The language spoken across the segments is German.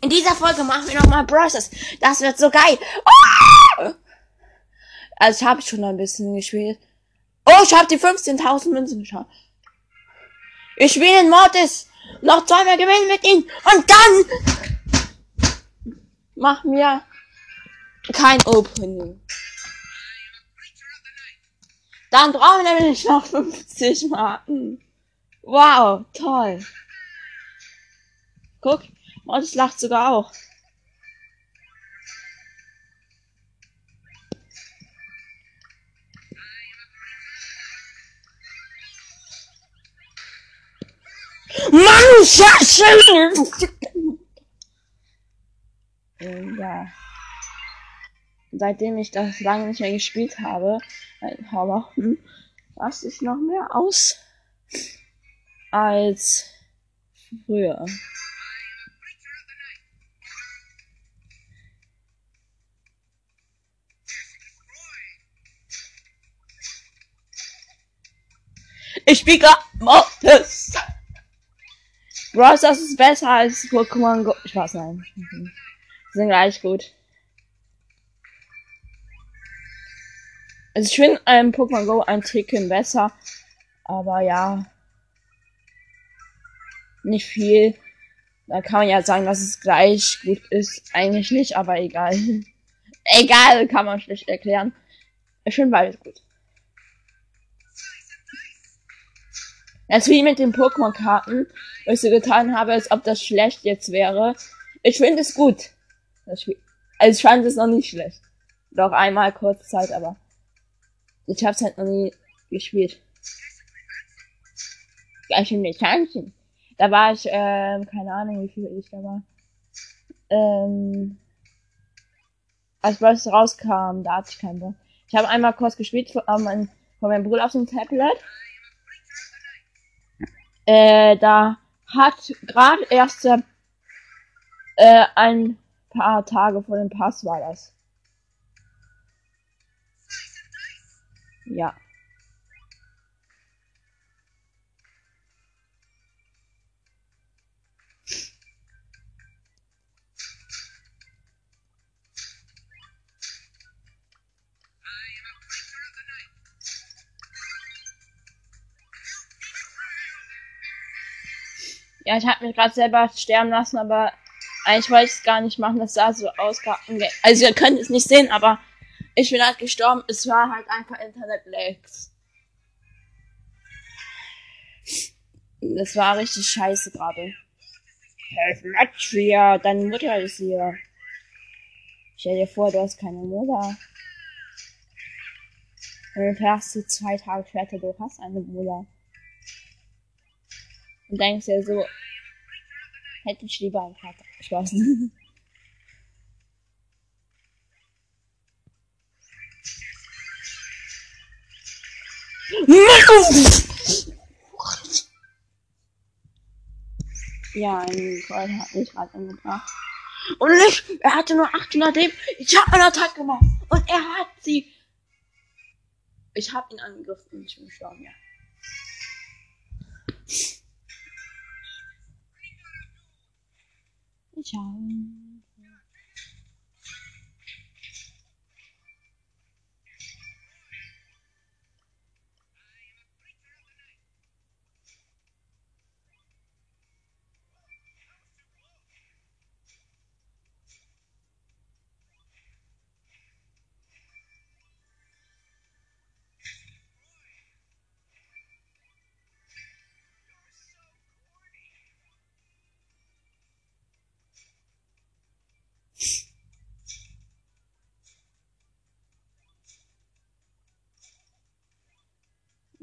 In dieser Folge machen wir nochmal Browsers. Das wird so geil. Oh! Also ich habe schon ein bisschen gespielt. Oh, ich habe die 15.000 Münzen geschafft. Ich spiele in Mortis. Noch zweimal gewinnen mit ihm. Und dann machen wir kein Opening. Dann brauchen wir nämlich noch 50 Marken. Wow, toll. Guck, Mortis lacht sogar auch. Mann, Scheiße! äh, ja. Seitdem ich das lange nicht mehr gespielt habe, ein paar Wochen, raste ich noch mehr aus als früher. Ich spiele gerade Mortis. Bros, das ist besser als Pokémon Go. Ich weiß nein. Die sind gleich gut. Also ich finde ähm, Pokémon Go ein Ticken besser. Aber ja. Nicht viel. Da kann man ja sagen, dass es gleich gut ist. Eigentlich nicht, aber egal. egal, kann man schlecht erklären. Ich finde beides gut. Das wie mit den Pokémon-Karten, was ich so getan habe, als ob das schlecht jetzt wäre. Ich finde es gut. Also ich fand es noch nicht schlecht. Doch einmal kurz Zeit, aber ich hab's halt noch nie gespielt. Gleich in Mechanchen. Da war ich, ähm, keine Ahnung, wie viel ich da war. Ähm, als was rauskam, da hatte ich keinen Bock. Ich habe einmal kurz gespielt von, ähm, von meinem Bruder auf dem Tablet. Äh, da hat gerade erst äh, ein paar Tage vor dem Pass war das. Ja. Ja, ich habe mich gerade selber sterben lassen, aber eigentlich wollte ich es gar nicht machen. Das sah so aus. Also ihr könnt es nicht sehen, aber ich bin halt gestorben. Es war halt einfach Internet-Lags. Das war richtig scheiße gerade. Helf Latvia, deine Mutter ist hier. Stell dir vor, du hast keine Mutter. Und dann fährst du zwei Tage später, du hast eine Mutter. Und denkst ja so, hätte ich lieber einen Vater. Spaß. Ja, ein Call hat mich gerade umgebracht. Und ich, er hatte nur 800 Leben. Ich habe eine Attacke gemacht. Und er hat sie. Ich habe ihn angegriffen und ich bin gestorben, ja. Ich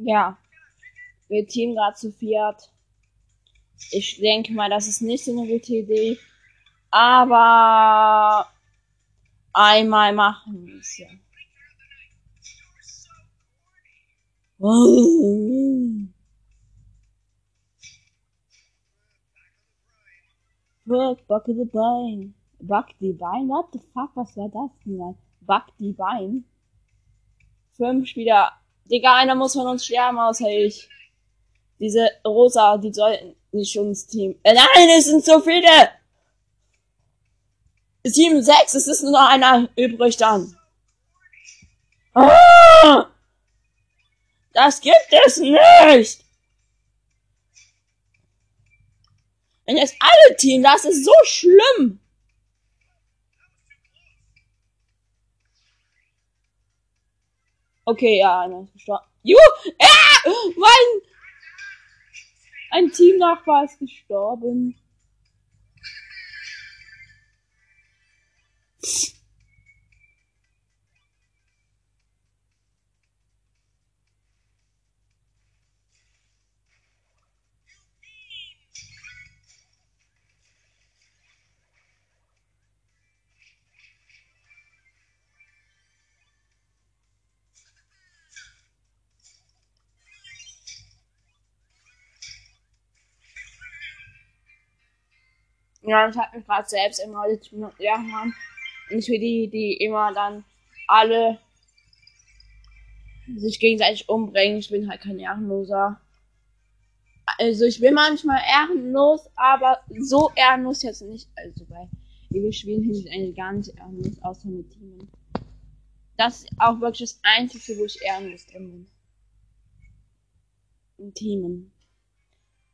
Ja. Wir teamen gerade zu Fiat. Ich denke mal, das ist nicht so eine gute Idee. Aber einmal machen wir es ja. Look, Buck the Bein. Buck the Bein? What the fuck, was war das denn? Buck the Bein? Fünf Spieler Digga, einer muss von uns sterben, außer ich. Diese Rosa, die sollten nicht ins Team. Äh, nein, es sind so viele! 7, 6, es ist nur noch einer übrig dann. Ah! Das gibt es nicht! Wenn jetzt alle Team, das ist so schlimm! Okay, ja, einer ist gestorben. Juhu! Ah! Mein! Ein Teamnachbar ist gestorben. Ja, ich habe mich gerade selbst immer ja, Mann. Nicht für die, die immer dann alle sich gegenseitig umbringen. Ich bin halt kein Ehrenloser. Also ich bin manchmal ehrenlos, aber so ehrenlos jetzt nicht. Also bei ewig spielen finde ich eigentlich gar nicht ehrenlos, außer mit Teamen. Das ist auch wirklich das Einzige, wo ich ehrenlos drin bin. In Teamen.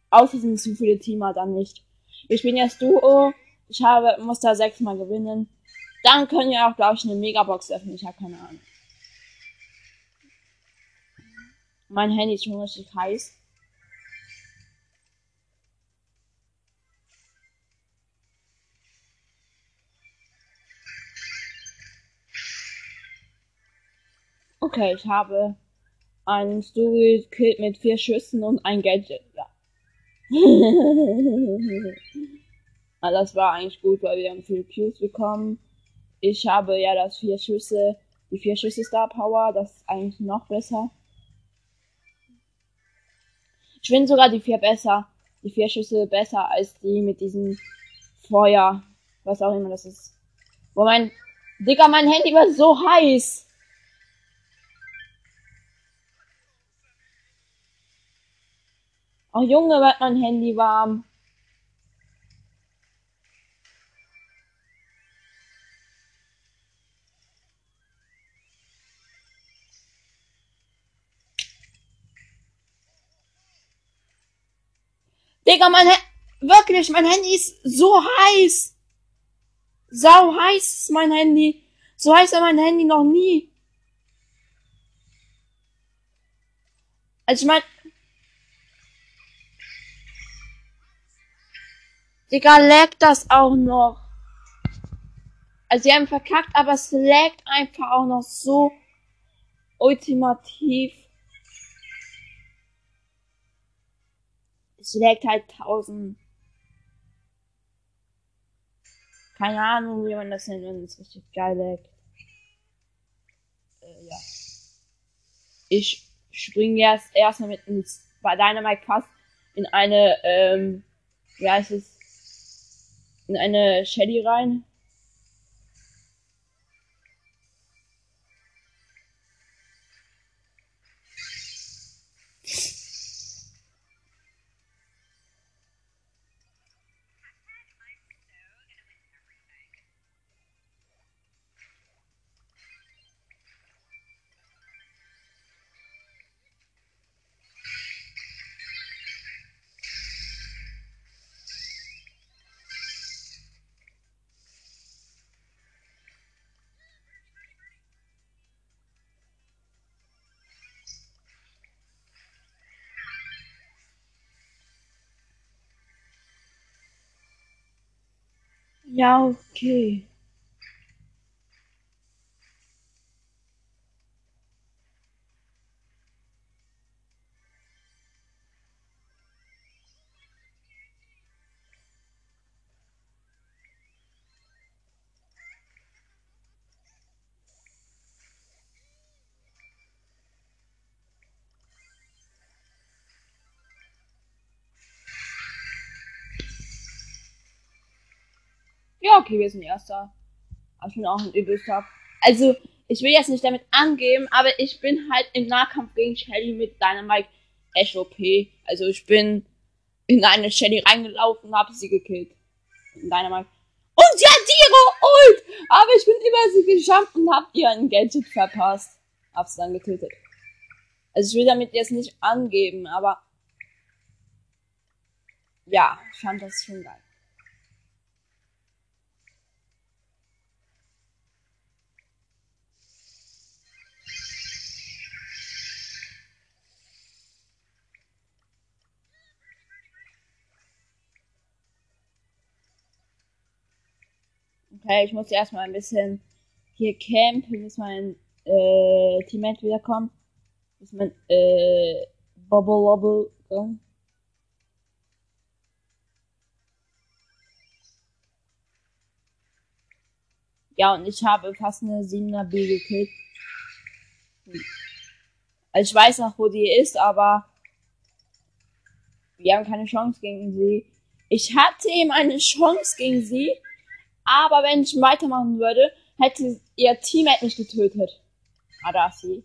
Außer sind zu viele Teamer dann nicht. Wir spielen jetzt Duo. Ich habe, muss da sechsmal gewinnen. Dann können wir auch, glaube ich, eine Megabox öffnen. Ich habe keine Ahnung. Mein Handy ist schon richtig heiß. Okay, ich habe einen Story Kit mit vier Schüssen und ein Gadget. Ja. ah, das war eigentlich gut, weil wir haben viele Qs bekommen. Ich habe ja das vier Schüsse, die vier Schüsse Star Power, das ist eigentlich noch besser. Ich finde sogar die vier besser, die vier Schüsse besser als die mit diesem Feuer, was auch immer das ist. Wo mein, Digga, mein Handy war so heiß. Oh Junge, wird mein Handy warm. Digga, mein Handy, wirklich, mein Handy ist so heiß. Sau heiß ist mein Handy. So heiß war mein Handy noch nie. Also ich mein, Digga, laggt das auch noch. Also sie haben verkackt, aber es laggt einfach auch noch so ultimativ. Es laggt halt 1000. Keine Ahnung, wie man das nennt, wenn es richtig geil laggt. Äh, ja. Ich springe jetzt erstmal mit ins, bei Dynamite fast in eine, ähm, wie heißt es, in eine Shelly rein. Ja, okay. Ja, okay, wir sind Erster. Aber ich bin auch ein übelster. Also, ich will jetzt nicht damit angeben, aber ich bin halt im Nahkampf gegen Shelly mit Dynamite SOP. Also, ich bin in eine Shelly reingelaufen und habe sie gekillt. In Dynamite. Und sie hat ihre Ult! Aber ich bin über sie geschafft und hab ihr ein Gadget verpasst. Hab sie dann getötet. Also ich will damit jetzt nicht angeben, aber ja, ich fand das schon geil. Okay, ich muss erstmal ein bisschen hier campen, bis mein äh, Teammate wiederkommt. Bis mein äh, Bubble Wobble kommt. Ja, und ich habe fast eine 7er B gekillt. Also ich weiß noch, wo die ist, aber wir haben keine Chance gegen sie. Ich hatte eben eine Chance gegen sie, aber wenn ich weitermachen würde, hätte ihr Teammate mich getötet. Da ist sie.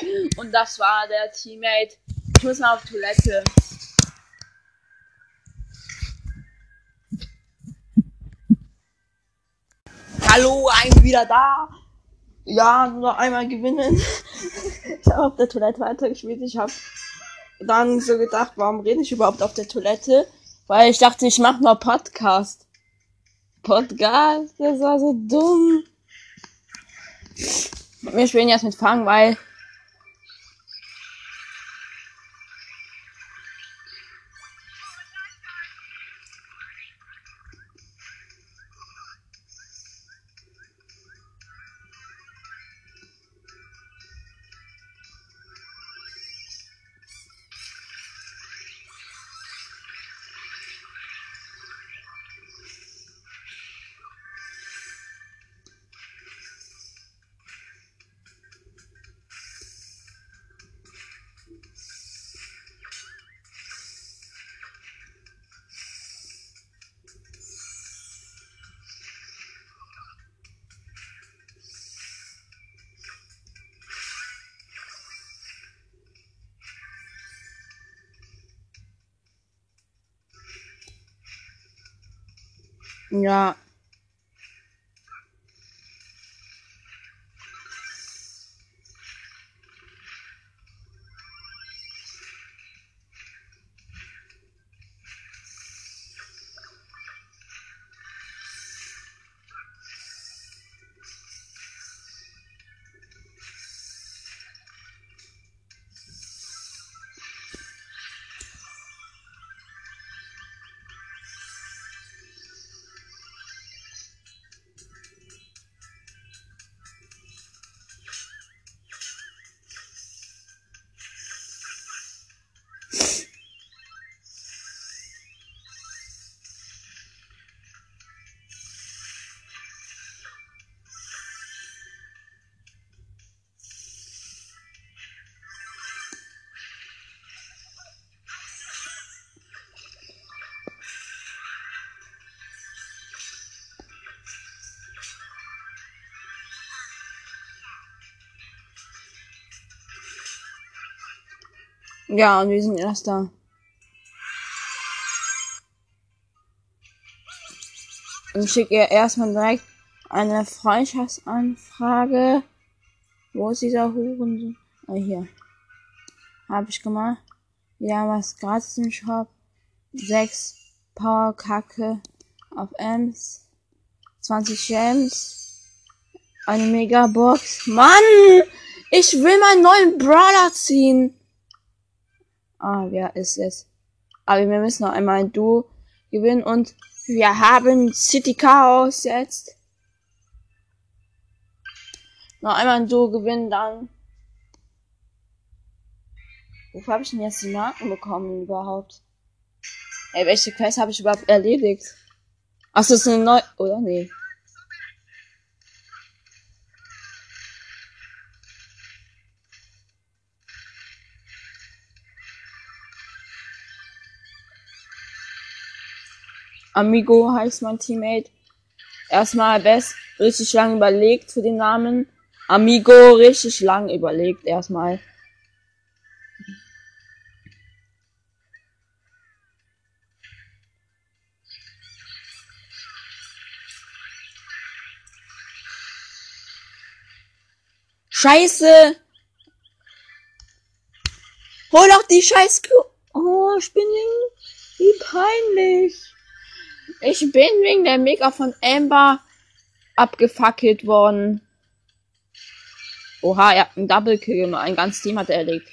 Nein! Und das war der Teammate. Ich muss mal auf Toilette. Hallo, I'm wieder da. Ja, nur einmal gewinnen. ich habe auf der Toilette weitergespielt. Ich habe dann so gedacht, warum rede ich überhaupt auf der Toilette? Weil ich dachte, ich mache mal Podcast. Podcast, das war so dumm. Wir spielen jetzt mit Fang, weil Ja. Ja, und wir sind erster. Und ich schicke ihr erstmal direkt eine Freundschaftsanfrage. Wo ist dieser Huren? Ah, hier. Hab ich gemacht. Ja, was gratis im Shop. Sechs Powerkacke auf Ems. 20 Gems. Eine Megabox. Mann! Ich will meinen neuen Brawler ziehen. Ah, wer ist es? Aber wir müssen noch einmal ein Duo gewinnen und wir haben City Chaos jetzt. Noch einmal ein Duo gewinnen, dann. Wofür habe ich denn jetzt die Marken bekommen überhaupt? Ey, welche Quest habe ich überhaupt erledigt? Achso, ist eine neue. Oder? Nee. Amigo heißt mein Teammate. Erstmal Best richtig lang überlegt für den Namen. Amigo richtig lang überlegt erstmal. Scheiße! Hol doch die scheiß Klo Oh, Spinning! Wie peinlich! Ich bin wegen der Mega von Amber abgefackelt worden. Oha, er hat einen Double Kill gemacht. Ein ganzes Team hat er erlegt.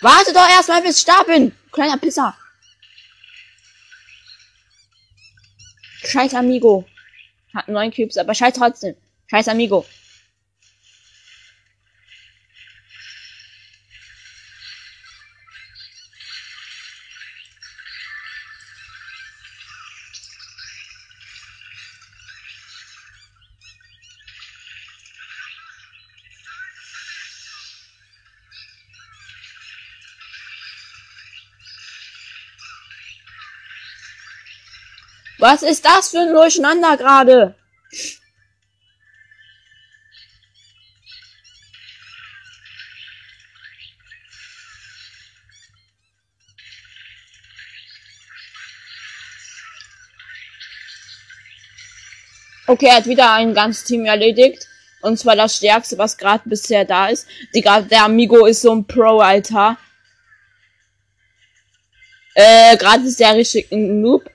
Warte doch erstmal bis ich da bin. Kleiner Pisser. Scheiß Amigo. Hat neun Cubes, aber scheiß trotzdem. Scheiß Amigo. Was ist das für ein Durcheinander gerade? Okay, er hat wieder ein ganzes Team erledigt. Und zwar das stärkste, was gerade bisher da ist. Digga, der Amigo ist so ein Pro, Alter. Äh, gerade ist der richtig ein Noob.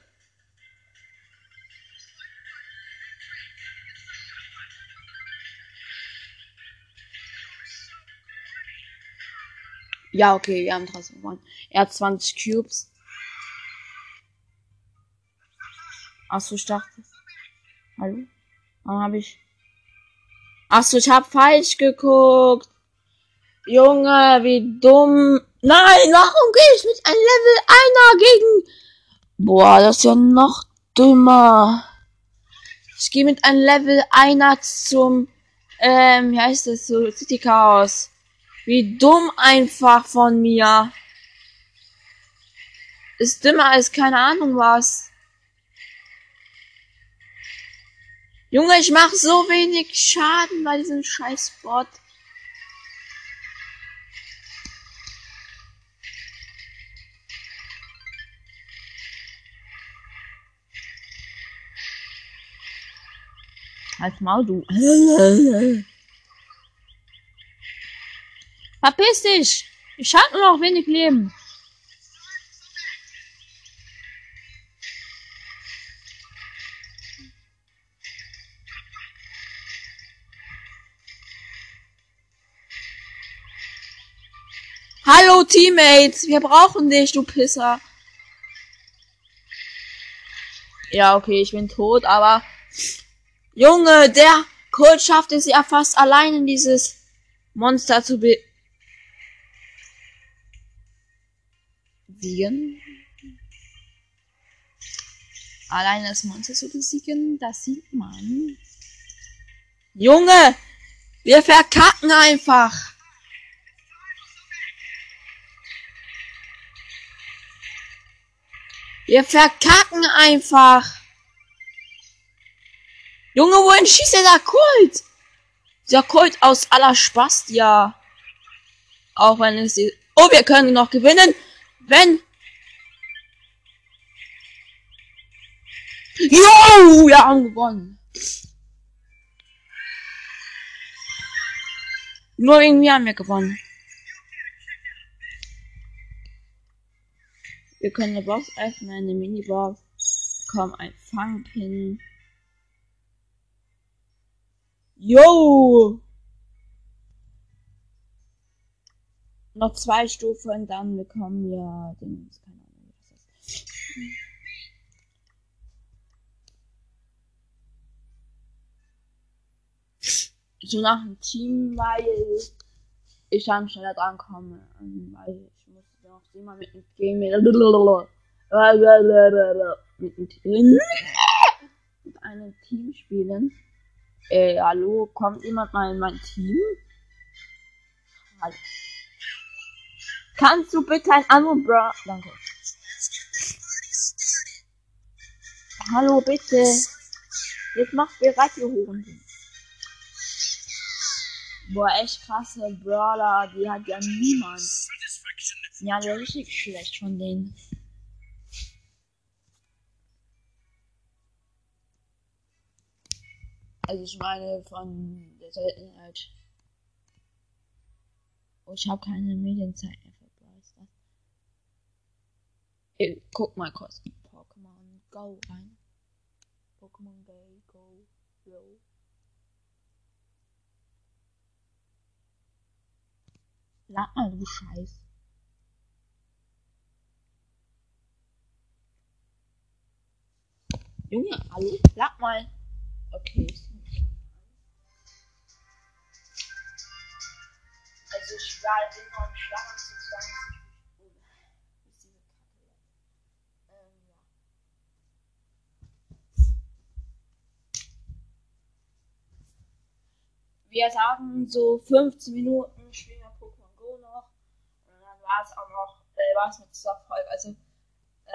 Ja, okay, wir haben trotzdem gewonnen. Er hat 20 Cubes. Achso, ich dachte. Hallo? Warum habe ich. Achso, ich habe falsch geguckt. Junge, wie dumm. Nein, warum gehe ich mit einem Level einer gegen. Boah, das ist ja noch dümmer. Ich gehe mit einem Level einer zum. Ähm, wie heißt das so? City Chaos. Wie dumm einfach von mir. Ist dümmer als keine Ahnung was. Junge, ich mach so wenig Schaden bei diesem scheiß Bot. Halt mal, du. Verpiss dich! Ich hab nur noch wenig Leben. Hallo Teammates, wir brauchen dich, du Pisser. Ja, okay, ich bin tot, aber Junge, der Colt schafft es ja fast allein in dieses Monster zu be besiegen. Alleine das Monster zu besiegen, das sieht man. Junge! Wir verkacken einfach! Wir verkacken einfach! Junge, wohin schießt der Kult? Der Kult aus aller Spaß, ja. Auch wenn es die... Oh, wir können noch gewinnen. Wenn. Jo, wir haben gewonnen. Nur irgendwie haben wir gewonnen. Wir können eine Box öffnen, eine Minibox. Komm, ein Fangpin. Yo! Noch zwei Stufen, dann bekommen wir den, keine Ahnung, was das ist. So nach dem Team, weil ich dann schneller dran komme. Weil ich muss noch immer mit dem Game mit einem Team spielen. Äh, hallo, kommt jemand mal in mein Team? Hallo. Kannst du bitte ein anderen Bra... Danke. Hallo, bitte. Jetzt macht bereit, ihr Huren. Boah, echt krasse Brawler, die hat ja niemand. Ja, der ist richtig schlecht von denen. Also ich meine von der Seltenheit. Oh, ich habe keine Medienzeit mehr. Ich guck mal kurz. Pokémon Go rein. Pokémon Go, Go. Lad mal, du Scheiß. Junge, hallo? Lad mal. Okay. Also ich war immer im Schlaf zu 20. Oh, ist diese Kacke. Ähm, ja. Wir sagen so 15 Minuten spielen wir Pokémon Go noch. Und dann war es auch noch, äh, war es mit Folge. Also,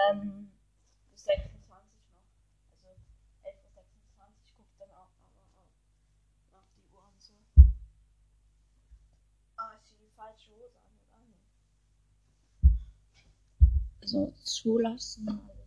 ähm, bis 26 noch. Also 11 bis 26 guckt dann auch auch nach die Uhr und so. Ah, ist hier die falsche Hose an? Also zulassen.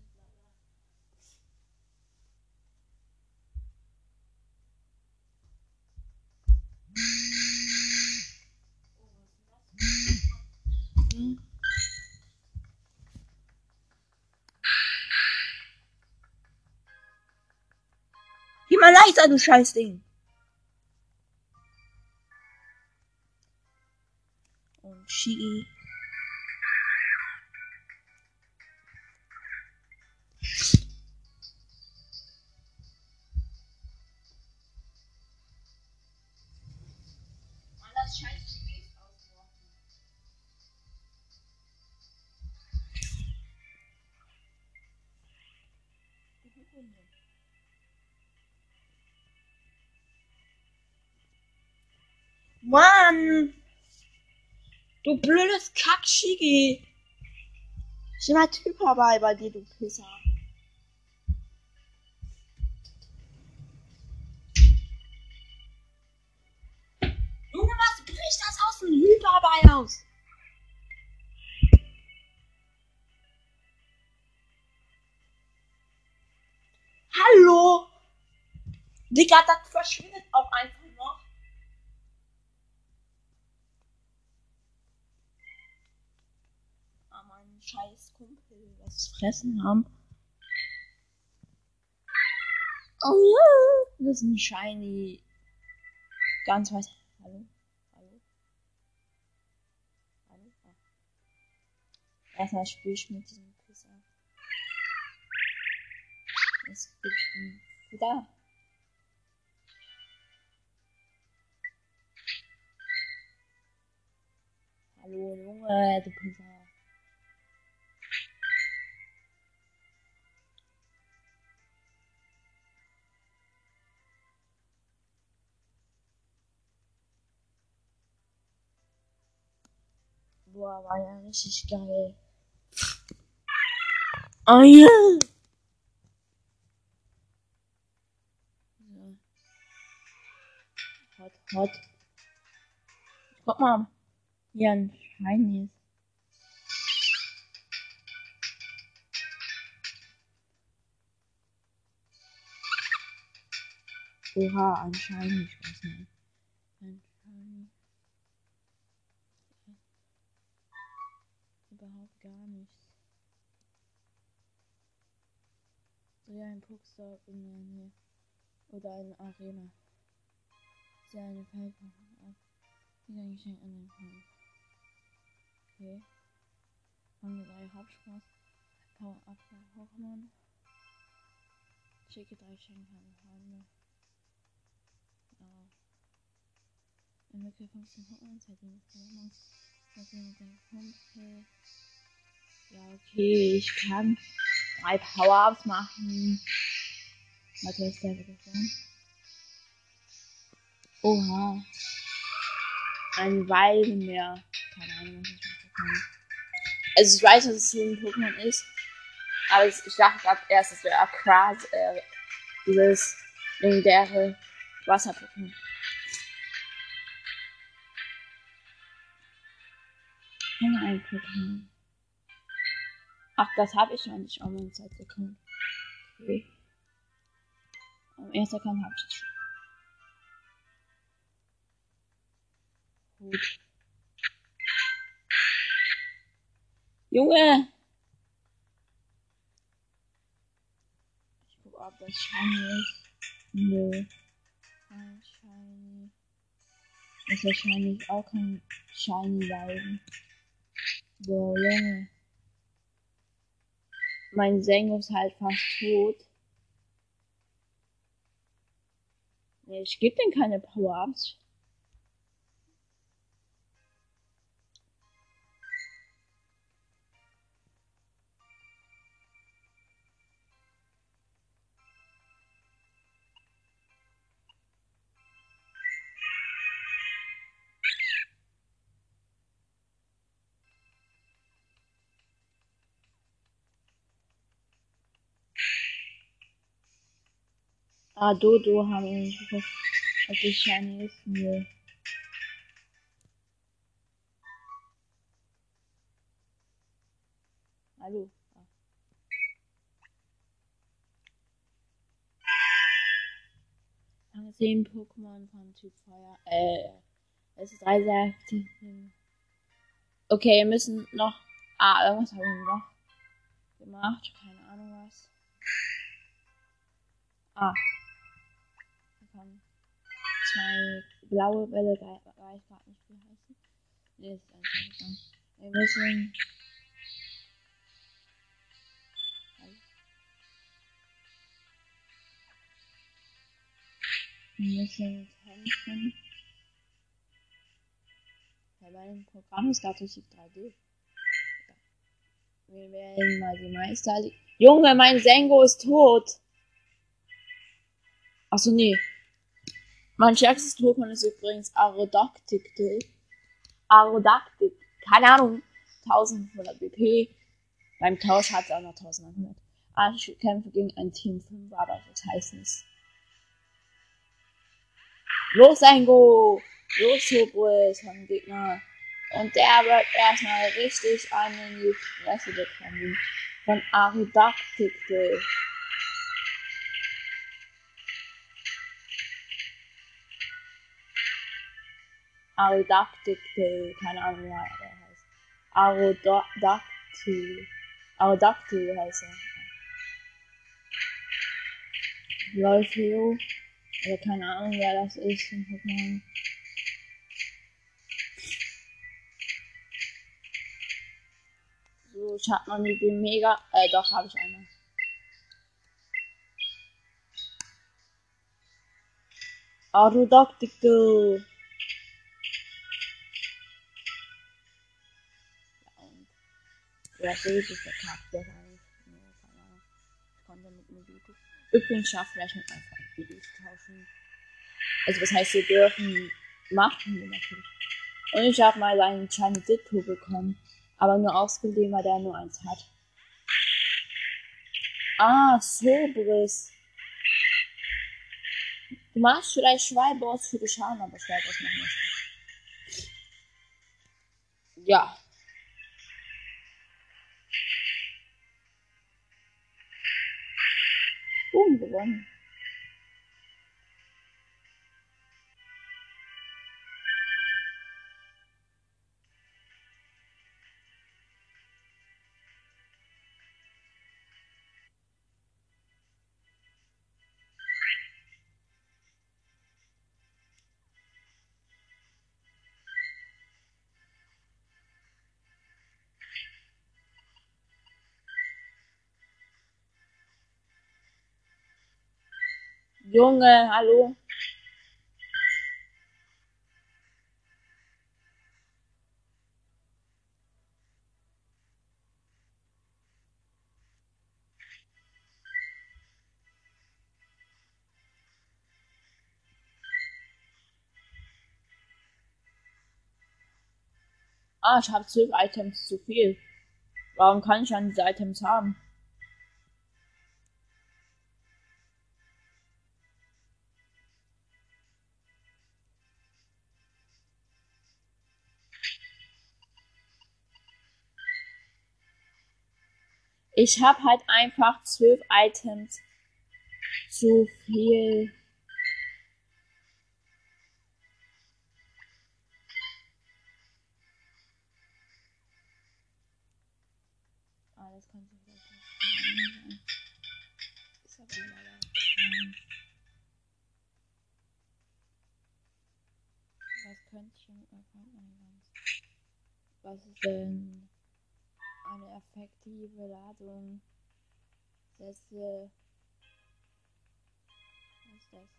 Geh mal leiser, du Scheißding. Und Shigi. Mann! Du blödes Kackschigi! Ich bin mal Typ dabei bei dir, du Pisser. Dem Hyperball aus? Hallo? Digga, das verschwindet auch einfach noch. Ah, mein scheiß Kumpel was fressen haben. Oh. Das ist ein shiny. Ganz weiß. Hallo? Erstmal spiel ich mit diesem Pisser. Jetzt bin ich wieder. Hallo Junge, du Pisser. Boah, war ja richtig geil. Oh ja. Hot, hot. Guck mal. Hier ein Shiny ist. Oha, ein Shiny, ich weiß nicht. Ein Shiny. Überhaupt gar nichts. So ja, ein Pokestop in der Nähe. Oder eine Arena. Sehr eine Pipe ab. Wieder ein Geschenk an den Freund. Okay. Rang 3 Hauptspaß. Power Up bei Pokémon. Schicke drei Geschenke an den Freunde. Ja. Entwickle 15 Pokémon, seitdem ist Pokémon. Seitdem mit deinem Kumpel. Ja, okay, ich kann drei Power-Ups machen. Was ist der sein? Oha. Ein Weidenmeer. Keine Ahnung, was ich machen. Also ich weiß, dass es so ein Pokémon ist. Aber ich dachte gerade erst, es wäre Aquas, äh, dieses legendäre Wasser-Pokémon. Ein Pokémon. Ach, das habe ich noch nicht auf meinem Zeit-Account. Okay. Am ersten Account habe ich es schon. Gut. Junge! Ich guck, ob das shiny ist. Nö. Kein shiny. Ist wahrscheinlich auch kein shiny bleiben. So, Junge. Mein Sengo ist halt fast tot. Ich gebe den keine Power-Ups. Ah, Dodo haben wir nicht geguckt. Ob die Shiny ist? Nö. Hallo. Ah. Rang 10 Pokémon von Typ Feuer. Äh, es ist 3 sehr. Okay, wir müssen noch. Ah, irgendwas haben wir noch gemacht. Keine Ahnung was. Ah bekommen. Zwei blaue Bälle, weiß gerade nicht, wie heißen. Nee, ist einfach so. Wir müssen. Wir müssen kämpfen. Ja, bei dem Programm ist gerade richtig 3D. Wir werden mal die Meister. Junge, mein Sengo ist tot. Achso, nee. Mein stärkstes Pokémon ist übrigens Aerodactyl. Aerodactyl. Keine Ahnung. 1500 BP. Beim Tausch hat es auch noch 1100. Ah, ich kämpfe gegen ein Team 5, aber das heißt nichts. Los, Engo! Los, Hubris vom Gegner. Und der wird erstmal richtig einen in die Fresse bekommen. Von Aerodactyl. Aerodactyl, keine Ahnung, wie er heißt. Aerodactyl. Aerodactyl heißt er. Wolfio. Oder keine Ahnung, wer das ist. Pokémon. So, ich hab noch nie den Mega. Äh, doch, habe ich einmal. Aerodactyl. Ja, der Tag der Reise. Ich konnte mit Mobility. Übrigens schafft vielleicht mit einfach Videos tauschen. Also was heißt, wir dürfen machen wir natürlich. Und ich habe mal einen Shiny Ditto bekommen. Aber nur ausgeliehen, weil der nur eins hat. Ah, Sobris. Du machst vielleicht Schwalboss für die Schaden, aber Schwalboss machen wir nicht. Ja. Boom gewonnen. Junge, hallo. Ah, ich habe zwölf Items zu viel. Warum kann ich dann diese Items haben? Ich habe halt einfach zwölf Items zu viel. kein. Was könnte ich? Was ist denn eine effektive Ladung? Sätze. Was ist das?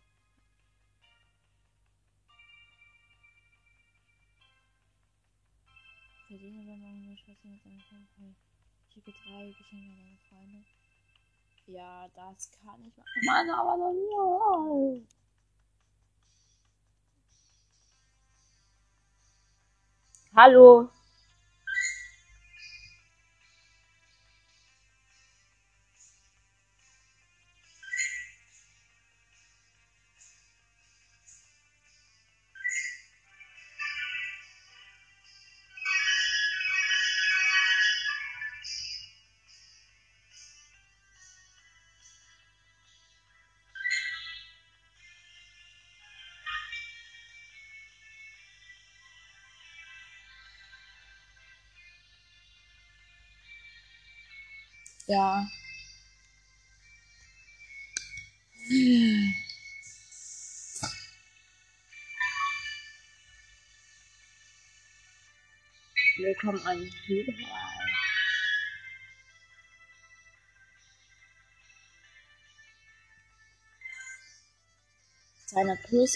Verdiene wenn man eine Schwester mit seinem Freund. Schicke drei Geschenke an deine Freunde. Ja, das kann ich machen. Mann, aber dann. Hallo. Ja. Willkommen an Hühnerei. 200 plus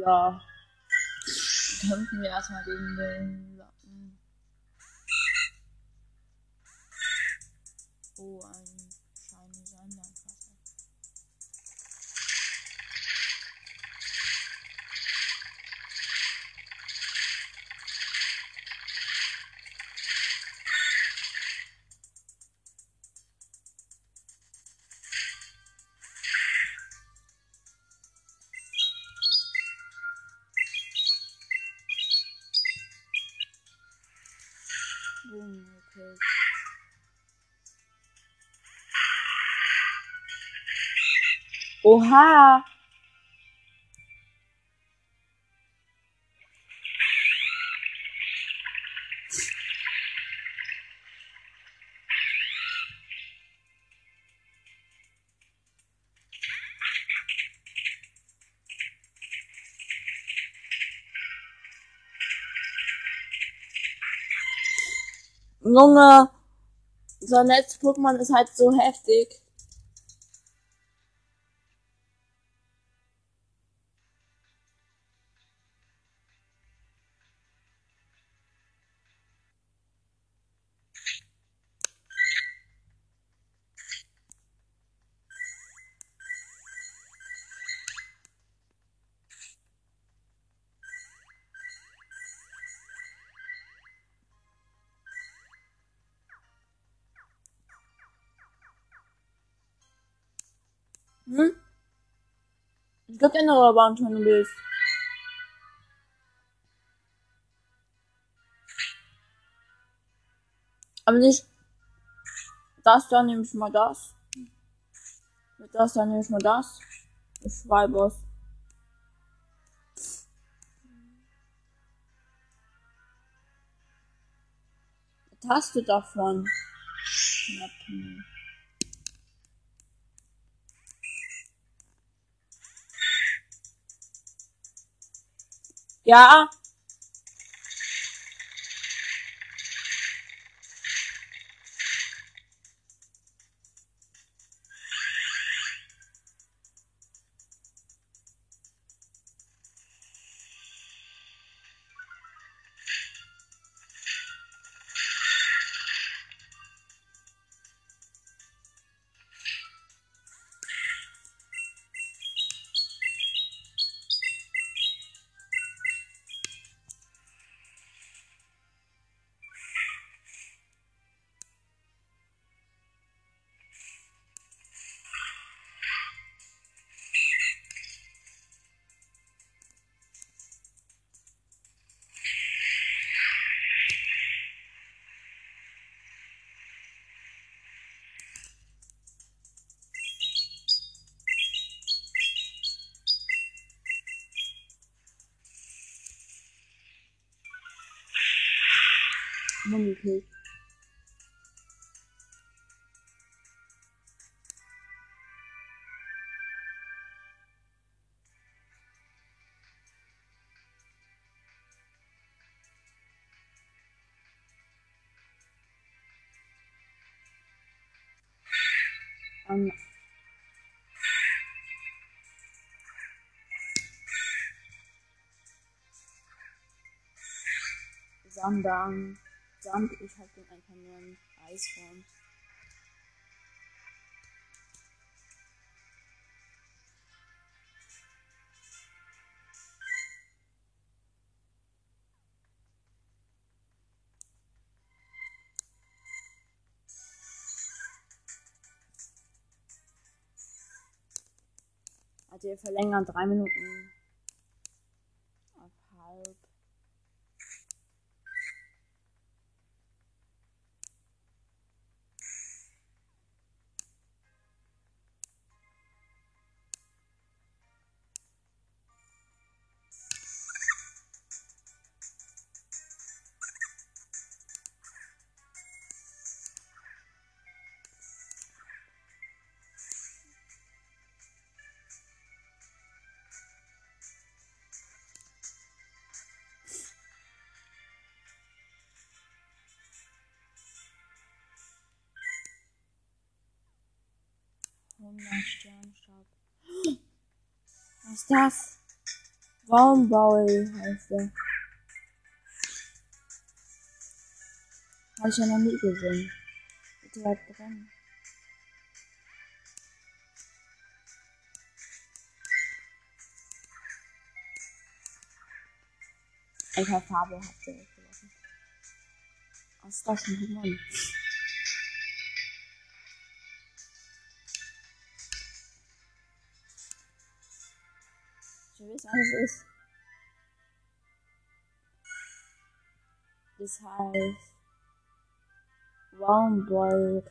Ja. Kämpfen wir erstmal gegen den Boom, okay. Oha! Junge, so ein letztes Pokémon ist halt so heftig. Hm? Es gibt andere Bounty, wenn du willst. Aber nicht das, dann nehme ich mal das. Mit das, dann nehme ich mal das. Ich schreibe es. Taste davon. Schnappen. Ja. Pokémon gekillt. Ähm, sondern Sand ist halt dann einfach nur ein Eisform. Also wir verlängern drei Minuten Was ist das? Baumbaul heißt der. Habe ich ja noch nie gesehen. Bitte bleibt drin. Welcher Farbe habt ihr weggelassen? Was ist das für ein Pokémon? Ich weiß, was es ist. Das heißt Roundball,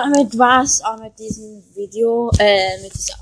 Damit war's auch mit diesem Video, äh, mit dieser